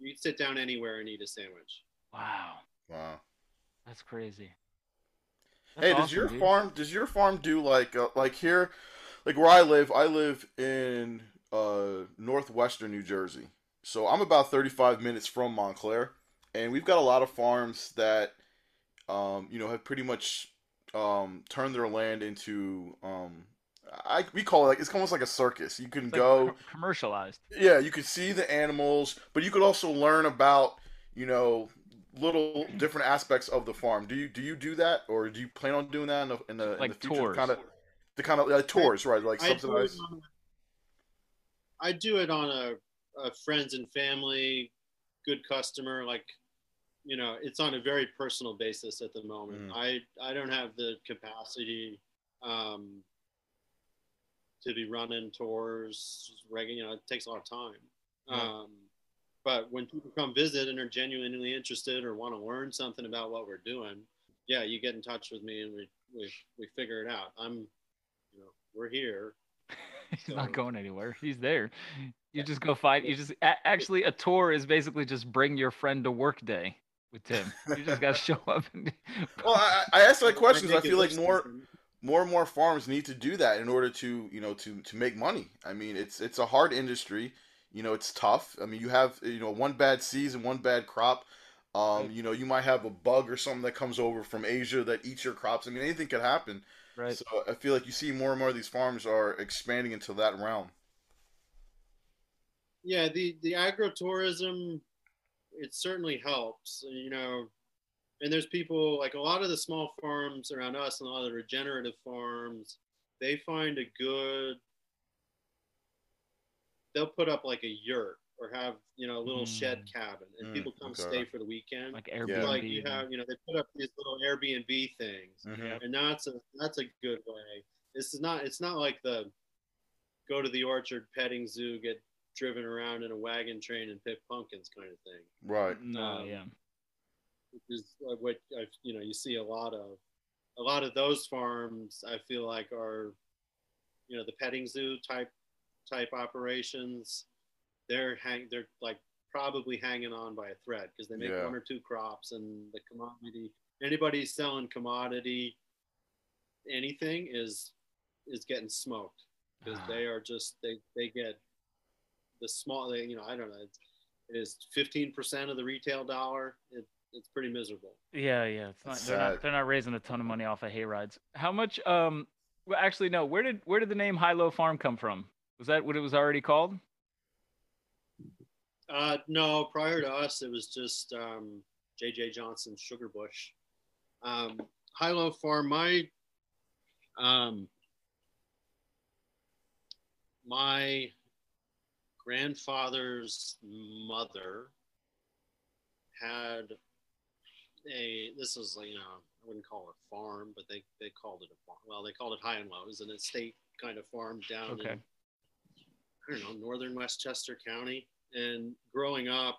Speaker 3: you'd sit down anywhere and eat a sandwich.
Speaker 1: Wow,
Speaker 2: wow.
Speaker 1: that's crazy. That's
Speaker 2: Hey, does your
Speaker 1: dude.
Speaker 2: farm does your farm do like uh, like here, like where I live? I live in uh northwestern New Jersey, so I'm about 35 minutes from Montclair, and we've got a lot of farms that, um, you know, have pretty much um turned their land into um. I we call it like it's almost like a circus. You can
Speaker 1: like
Speaker 2: go,
Speaker 1: co- commercialized.
Speaker 2: yeah, you could see the animals, but you could also learn about, you know, little different aspects of the farm. Do you do you do that, or do you plan on doing that in the in the,
Speaker 1: Like
Speaker 2: in the future?
Speaker 1: tours.
Speaker 2: Kind of the kind of uh, tours, right? Like
Speaker 3: I do it
Speaker 2: subsidized.
Speaker 3: on, I do it on a, a friends and family, good customer. Like, you know, it's on a very personal basis at the moment.
Speaker 2: Mhm.
Speaker 3: I I don't have the capacity um, to be running tours. Regular, you know, it takes a lot of time.
Speaker 1: Yeah.
Speaker 3: Um, but when people come visit and are genuinely interested or want to learn something about what we're doing, yeah, you get in touch with me and we we, we figure it out. I'm, you know, we're here.
Speaker 1: He's
Speaker 3: So-
Speaker 1: not going anywhere. He's there. You just go find. You just actually a tour is basically just bring your friend to work day with Tim. You just got to show up and.
Speaker 2: Well, I, I asked that question because I feel like more more and more farms need to do that in order to you know to to make money. I mean, it's it's a hard industry. You know, it's tough. I mean, you have you know one bad season, one bad crop. Um,
Speaker 1: Right.
Speaker 2: you know, you might have a bug or something that comes over from Asia that eats your crops. I mean, anything could happen.
Speaker 1: Right.
Speaker 2: So I feel like you see more and more of these farms are expanding into that realm.
Speaker 3: yeah the the agritourism it certainly helps you know and there's people like a lot of the small farms around us and a lot of the regenerative farms they find a good they'll put up like a yurt or have you know a little shed cabin and
Speaker 2: Mm,
Speaker 3: people come
Speaker 2: okay.
Speaker 3: stay for the weekend
Speaker 1: Like
Speaker 2: Yeah.
Speaker 1: Airbnb.
Speaker 3: like you have you know they put up these little airbnb things
Speaker 2: Mhm.
Speaker 3: and that's a that's a good way. This is not it's not like the go to the orchard petting zoo, get driven around in a wagon train and pick pumpkins kind of thing.
Speaker 2: Right.
Speaker 1: No,
Speaker 3: Um,
Speaker 1: yeah.
Speaker 3: Which is what I you know you see a lot of. A lot of those farms I feel like are, you know, the petting zoo type type operations. They're hang they're like probably hanging on by a thread because they make
Speaker 2: Yeah.
Speaker 3: one or two crops and the commodity anybody selling commodity anything is is getting smoked because
Speaker 1: Ah.
Speaker 3: they are just they they get the small they, you know i don't know it's, it is 15% of the retail dollar it, it's pretty miserable
Speaker 1: Yeah, yeah. It's not. They're not. They're not raising a ton of money off of hay rides. How much? Um. Well, actually, no. Where did Where did the name High Low Farm come from? Was that what it was already called?
Speaker 3: uh no prior to us it was just um jj johnson sugar bush um high-low farm my um my grandfather's mother had a this was you know I wouldn't call it a farm, but they they called it a farm. Well, they called it high and low. It was an estate kind of farm down
Speaker 1: Okay.
Speaker 3: in I don't know northern Westchester County. And growing up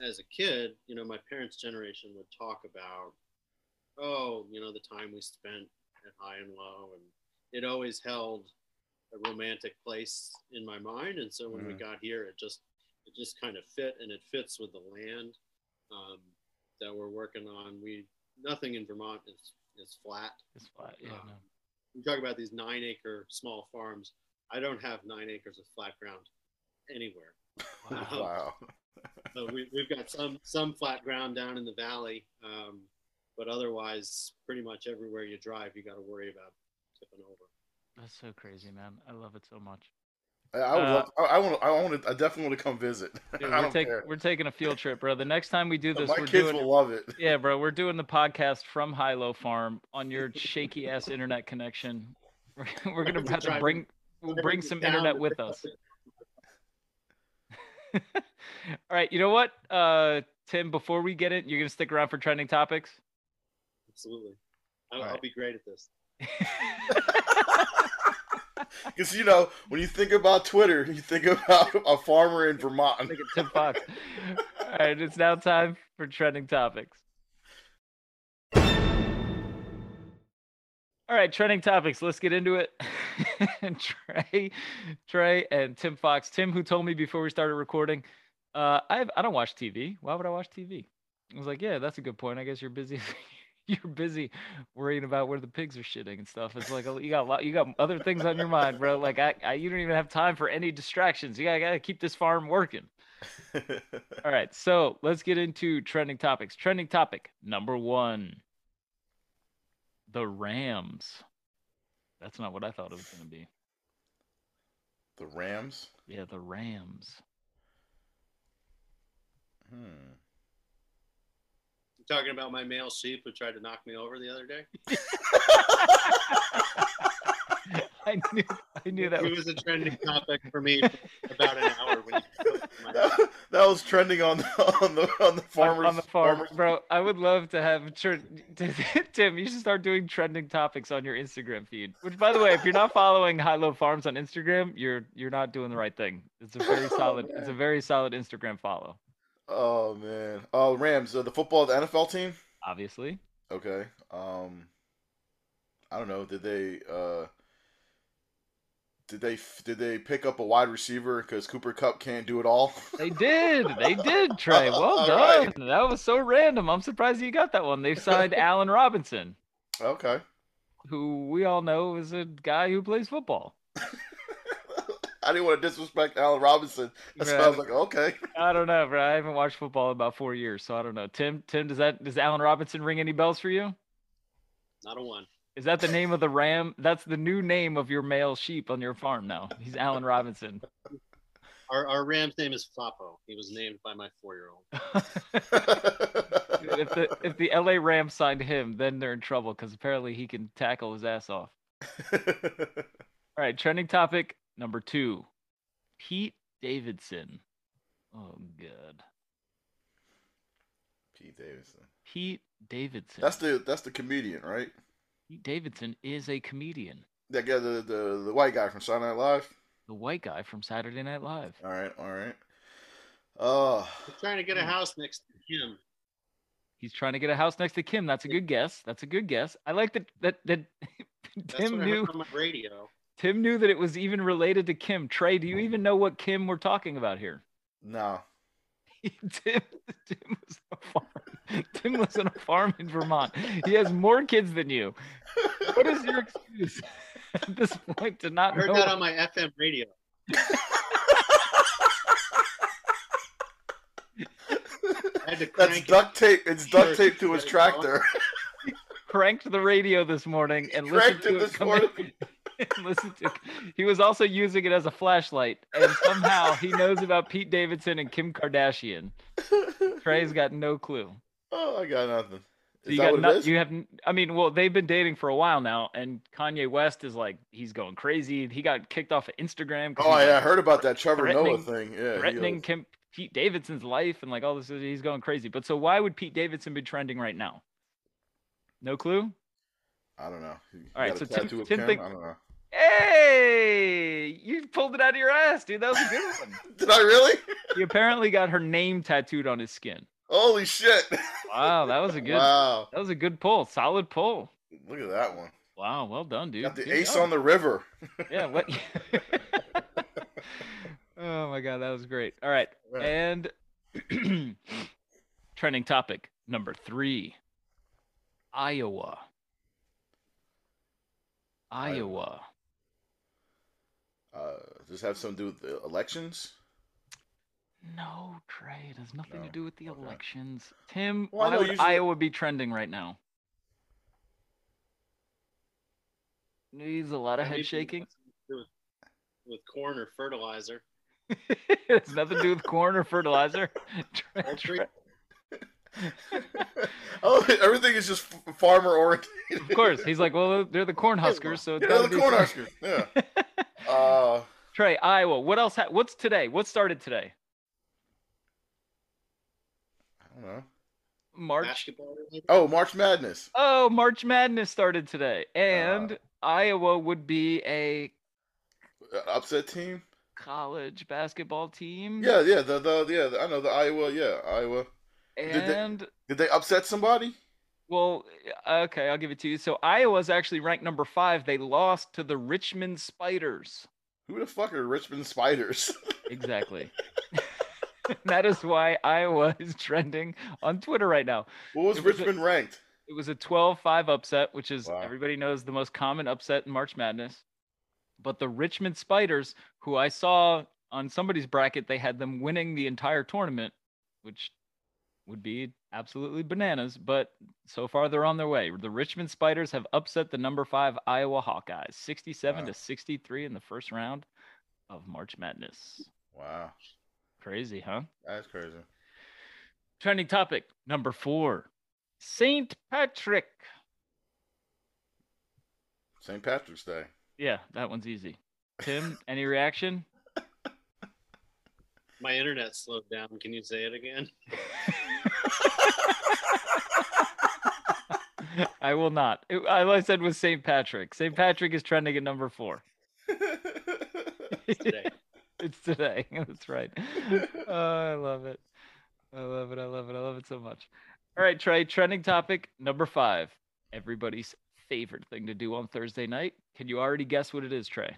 Speaker 3: as a kid, you know, my parents' generation would talk about, oh, you know, the time we spent at high and low, and it always held a romantic place in my mind. And so when we
Speaker 2: Mhm.
Speaker 3: got here, it just it just kind of fit, and it fits with the land um, that we're working on. We nothing in Vermont is is flat.
Speaker 1: It's flat. Yeah.
Speaker 3: Um,
Speaker 1: No.
Speaker 3: We talk about these nine acre small farms. I don't have nine acres of flat ground anywhere.
Speaker 1: Wow.
Speaker 2: Wow.
Speaker 3: So we, we've got some some flat ground down in the valley, um, but otherwise, pretty much everywhere you drive, you got to worry about tipping over.
Speaker 1: That's so crazy, man. I love it so much.
Speaker 2: I, I would
Speaker 1: Uh,
Speaker 2: love. I, I want. I want to. I definitely want to come visit.
Speaker 1: Dude,
Speaker 2: I
Speaker 1: we're,
Speaker 2: don't
Speaker 1: take,
Speaker 2: care.
Speaker 1: we're taking a field trip, bro. The next time we do this,
Speaker 2: My
Speaker 1: we're
Speaker 2: kids
Speaker 1: doing.
Speaker 2: will love it.
Speaker 1: Yeah, bro, we're doing the podcast from High Low Farm on your shaky ass internet connection. We're, we're gonna have to bring we'll bring some internet with us. All right, you know what, uh, Tim? Before we get it, you're gonna stick around for trending topics.
Speaker 3: Absolutely, I'll,
Speaker 1: All
Speaker 3: I'll be great at this.
Speaker 2: Because you know, when you think about Twitter, you think about a farmer in Vermont.
Speaker 1: Look at Tim Fox. All right, it's now time for trending topics. All right, trending topics. Let's get into it. and Trey, Trey, and Tim Fox. Tim, who told me before we started recording, uh, I have, I don't watch TV. Why would I watch TV? I was like, yeah, that's a good point. I guess you're busy. you're busy worrying about where the pigs are shitting and stuff. It's like you got a lot, you got other things on your mind, bro. Like I, I you don't even have time for any distractions. You gotta, gotta keep this farm working. All right, so let's get into trending topics. Trending topic number one: the Rams. That's not what I thought it was gonna be.
Speaker 2: the Rams.
Speaker 1: Yeah, the Rams.
Speaker 2: Hmm.
Speaker 3: You talking about my male sheep who tried to knock me over the other day?
Speaker 1: I knew, I knew that
Speaker 3: It
Speaker 1: was.
Speaker 3: was a trending topic for me for about an hour when you my
Speaker 2: that, was trending on the on the on the farmers.
Speaker 1: on the farm,
Speaker 2: farmers-
Speaker 1: bro. I would love to have Tim. You should start doing trending topics on your Instagram feed. Which, by the way, if you're not following High Low Farms on Instagram, you're you're not doing the right thing. It's a very solid. It's a very solid Instagram follow.
Speaker 2: Oh man. Oh Rams, uh, the football, the NFL team.
Speaker 1: Obviously,
Speaker 2: Okay. Um, I don't know. Did they? Uh, did they did they pick up a wide receiver because Cooper Kupp can't do it all?
Speaker 1: They did. They did, Trey. Well done.
Speaker 2: right.
Speaker 1: That was so random. I'm surprised you got that one. They've signed Allen Robinson,
Speaker 2: Okay.
Speaker 1: who we all know is a guy who plays football.
Speaker 2: I didn't want to disrespect Allen Robinson. That's why I was like, okay.
Speaker 1: I don't know, bro. I haven't watched football in about four years, so I don't know. Tim, Tim, does that does Allen Robinson ring any bells for you?
Speaker 3: Not a one.
Speaker 1: Is that the name of the ram? That's the new name of your male sheep on your farm now. He's Allen Robinson.
Speaker 3: Our, our Ram's name is Floppo. He was named by my four year old.
Speaker 1: if the if the LA Rams signed him, then they're in trouble because apparently he can tackle his ass off. All right, trending topic number two: Pete Davidson. Oh, good.
Speaker 2: Pete Davidson.
Speaker 1: Pete Davidson.
Speaker 2: That's the that's the comedian, right?
Speaker 1: Pete Davidson is a comedian,
Speaker 2: That guy, the the, the white guy from Saturday Night Live.
Speaker 1: the white guy from Saturday Night Live.
Speaker 2: All right, all right. Oh.
Speaker 3: We're trying to get a
Speaker 1: Hmm.
Speaker 3: house next to him.
Speaker 1: He's trying to get a house next to Kim. That's a good guess. That's a good guess. I like that that that Tim knew
Speaker 3: heard on my radio.
Speaker 1: Tim knew that it was even related to Kim. Trey, do you even know what Kim we're talking about here?
Speaker 2: no.
Speaker 1: Tim, Tim was on a farm. Tim was on a farm in Vermont. He has more kids than you. What is your excuse at this point to
Speaker 3: I
Speaker 1: not
Speaker 3: heard
Speaker 1: know?
Speaker 3: that on my FM radio. I had to
Speaker 2: That's
Speaker 3: it.
Speaker 2: duct tape. It's duct tape to his
Speaker 3: sure.
Speaker 2: tractor.
Speaker 1: cranked the radio this morning and listened to
Speaker 2: it
Speaker 1: it
Speaker 2: this
Speaker 1: come
Speaker 2: morning.
Speaker 1: listened to. He was also using it as a flashlight, and somehow he knows about Pete Davidson and Kim Kardashian. Trey's got no clue.
Speaker 2: oh, I got nothing.
Speaker 1: So you got not, you have I mean, well, they've been dating for a while now, and Kanye West is like he's going crazy. He got kicked off of Instagram.
Speaker 2: Oh yeah, I heard about that Trevor Noah thing. Yeah,
Speaker 1: threatening Kim, Pete Davidson's life and like all this. He's going crazy. But so why would Pete Davidson be trending right now? No clue.
Speaker 2: I don't know.
Speaker 1: All right, so Tim-
Speaker 2: tattoo
Speaker 1: Tim think-
Speaker 2: I don't know.
Speaker 1: Hey, you pulled it out of your ass, dude. That was a good one.
Speaker 2: Did I really?
Speaker 1: he apparently got her name tattooed on his skin.
Speaker 2: Holy shit!
Speaker 1: Wow, that was a good.
Speaker 2: Wow,
Speaker 1: That was a good pull. Solid pull.
Speaker 2: look at that one.
Speaker 1: Wow, well done, dude.
Speaker 2: Got the
Speaker 1: Good
Speaker 2: ace
Speaker 1: job.
Speaker 2: on the river.
Speaker 1: Yeah. What? oh my god, that was great. All right,
Speaker 2: Right.
Speaker 1: and trending topic number three: Iowa. Iowa.
Speaker 2: Uh, does this have something to do with the elections?
Speaker 1: No, Trey. It has nothing to do with the
Speaker 2: Okay.
Speaker 1: elections. Tim,
Speaker 2: Well,
Speaker 1: why
Speaker 2: know
Speaker 1: would
Speaker 2: usually-
Speaker 1: Iowa be trending right now? Needs a lot of head shaking.
Speaker 3: it has to do With, with corn or fertilizer.
Speaker 1: it's nothing to do with corn or fertilizer. Trey- Trey-
Speaker 2: oh, everything is just farmer oriented.
Speaker 1: Of course, he's like, well, they're the corn huskers, so it's
Speaker 2: Yeah,
Speaker 1: gotta
Speaker 2: the
Speaker 1: be
Speaker 2: corn
Speaker 1: corn.
Speaker 2: huskers. Yeah. Uh,
Speaker 1: Trey, Iowa. What else? Ha- what's today? What started today?
Speaker 2: I don't know.
Speaker 1: March.
Speaker 2: Oh, March Madness.
Speaker 1: Oh, March Madness started today,
Speaker 2: Uh.
Speaker 1: and Iowa would be a
Speaker 2: Uh, upset team.
Speaker 1: college basketball team.
Speaker 2: Yeah, yeah. The the yeah. The, I know the Iowa. Yeah, Iowa. They-
Speaker 1: And
Speaker 2: Did they upset somebody?
Speaker 1: well, okay, I'll give it to you. So Iowa's actually ranked number five. They lost to the Richmond Spiders.
Speaker 2: Who the fuck are Richmond Spiders?
Speaker 1: Exactly. that is why Iowa is trending on Twitter right now.
Speaker 2: what was
Speaker 1: was a-
Speaker 2: Richmond ranked?
Speaker 1: It was a 12-5 upset, which is
Speaker 2: Wow.
Speaker 1: everybody knows the most common upset in March Madness. But the Richmond Spiders, who I saw on somebody's bracket, they had them winning the entire tournament, which would be absolutely bananas. But so far, they're on their way. The Richmond Spiders have upset the number five Iowa Hawkeyes, 67
Speaker 2: Wow.
Speaker 1: to 63 in the first round of March Madness.
Speaker 2: Wow,
Speaker 1: Crazy, huh?
Speaker 2: that's crazy.
Speaker 1: Trending topic number four St. Patrick.
Speaker 2: St. Patrick's Day.
Speaker 1: Yeah, that one's easy. Tim, any reaction?
Speaker 3: My internet slowed down. Can you say it again?
Speaker 1: I will not. I said was St. Patrick. St. Patrick is trending at number four.
Speaker 3: It's today.
Speaker 1: It's today. That's right. Oh, I love it. I love it. I love it. I love it so much. All right, Trey, trending topic number five. Everybody's favorite thing to do on Thursday night. Can you already guess what it is, Trey?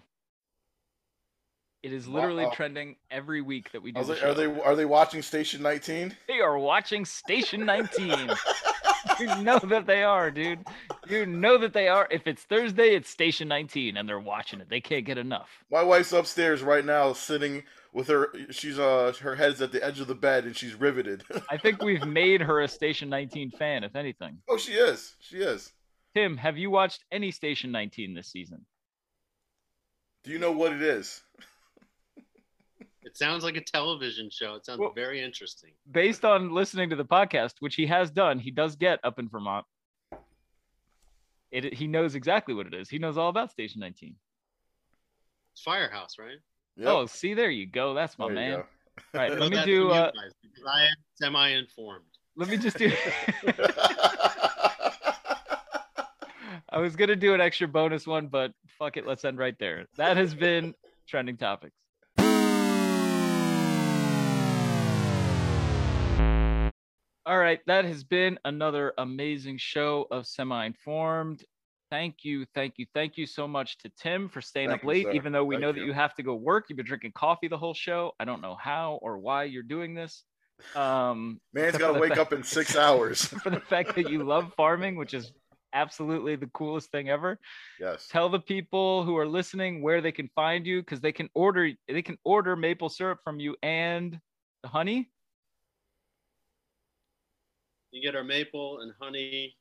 Speaker 1: It is literally
Speaker 2: Wow.
Speaker 1: trending every week that we do
Speaker 2: was
Speaker 1: the
Speaker 2: are they are they watching Station 19?
Speaker 1: They are watching Station 19. you know that they are, dude. You know that they are. If it's Thursday, it's Station 19, and they're watching it. They can't get enough.
Speaker 2: My wife's upstairs right now, sitting with her. She's uh her head's at the edge of the bed and she's riveted.
Speaker 1: I think we've made her a Station 19 fan, if anything.
Speaker 2: oh, she is. She is.
Speaker 1: Tim, have you watched any Station 19 this season?
Speaker 2: Do you know what it is?
Speaker 3: It sounds like a television show. It sounds
Speaker 1: Well-
Speaker 3: very interesting.
Speaker 1: Based on listening to the podcast, which he has done, he does get up in Vermont. It, he knows exactly what it is. He knows all about Station 19.
Speaker 3: It's Firehouse, right?
Speaker 2: Yep.
Speaker 1: Oh, see, there you go. That's my
Speaker 2: There
Speaker 1: man.
Speaker 2: go.
Speaker 1: All right, let me do. Uh,
Speaker 3: guys, because I am semi-informed.
Speaker 1: let me just do. I was gonna do an extra bonus one, but fuck it, let's end right there. That has been trending topics. All right, that has been another amazing show of Semi Informed. Thank you, thank you, thank you so much to Tim for staying
Speaker 2: Thank
Speaker 1: up late,
Speaker 2: sir.
Speaker 1: even though we
Speaker 2: Thank
Speaker 1: know that
Speaker 2: you.
Speaker 1: you have to go work. You've been drinking coffee the whole show. I don't know how or why you're doing this. Um,
Speaker 2: Man's got to wake
Speaker 1: fact-
Speaker 2: up in six hours.
Speaker 1: for the fact that you love farming, which is absolutely the coolest thing ever.
Speaker 2: Yes.
Speaker 1: Tell the people who are listening where they can find you because they can order they can order maple syrup from you and the honey.
Speaker 3: You get our maple and honey,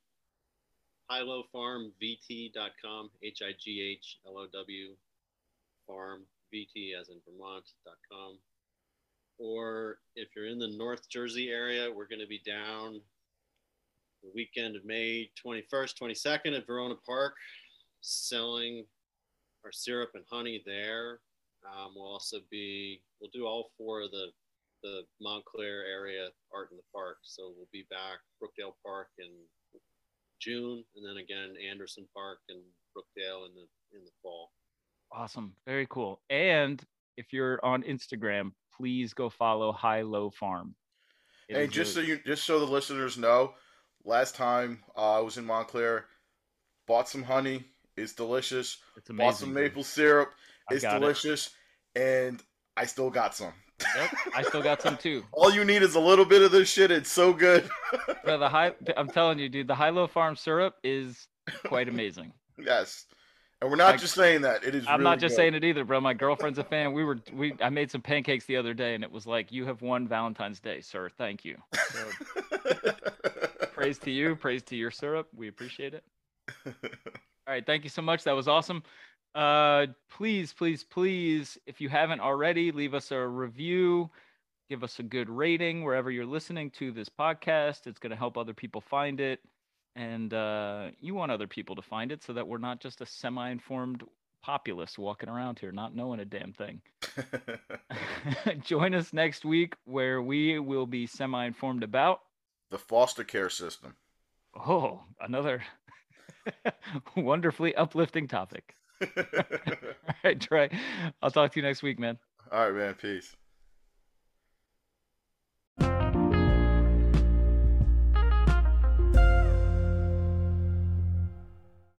Speaker 3: highlowfarmvt.com, H I G H L O W, farm, VT as in Vermont.com. Or if you're in the North Jersey area, we're going to be down the weekend of May 21st, 22nd at Verona Park, selling our syrup and honey there. Um, we'll also be, we'll do all four of the the Montclair area art in the park. So we'll be back Brookdale Park in June, and then again Anderson Park and Brookdale in the in the fall.
Speaker 1: Awesome, very cool. And if you're on Instagram, please go follow High Low Farm. It
Speaker 2: Hey, just
Speaker 1: really-
Speaker 2: so you, just so the listeners know, last time uh, I was in Montclair, bought some honey. It's delicious.
Speaker 1: it's amazing.
Speaker 2: Bought some maple syrup. It's
Speaker 1: It's it.
Speaker 2: delicious, and I still got some.
Speaker 1: Yep, I still got some too.
Speaker 2: All you need is a little bit of this shit. It's so good.
Speaker 1: Bro, the high, I'm telling you, dude, the High Low Farm syrup is quite amazing.
Speaker 2: yes, and we're not
Speaker 1: Like,
Speaker 2: just saying that. It is.
Speaker 1: I'm
Speaker 2: really
Speaker 1: not just
Speaker 2: good.
Speaker 1: saying it either, bro. My girlfriend's a fan. We were we I made some pancakes the other day and it was like, you have won Valentine's Day, sir. Thank you. So praise to you, praise to your syrup. We appreciate it. All right, thank you so much. That was awesome. Uh please, please, please, if you haven't already, leave us a review, give us a good rating wherever you're listening to this podcast. It's going to help other people find it. And uh, you want other people to find it so that we're not just a semi informed populace walking around here not knowing a damn thing. Join us next week where we will be semi informed about,
Speaker 2: the foster care system.
Speaker 1: oh, another wonderfully uplifting topic. All right, Trey. I'll talk to you next week, man.
Speaker 2: All right, man. Peace.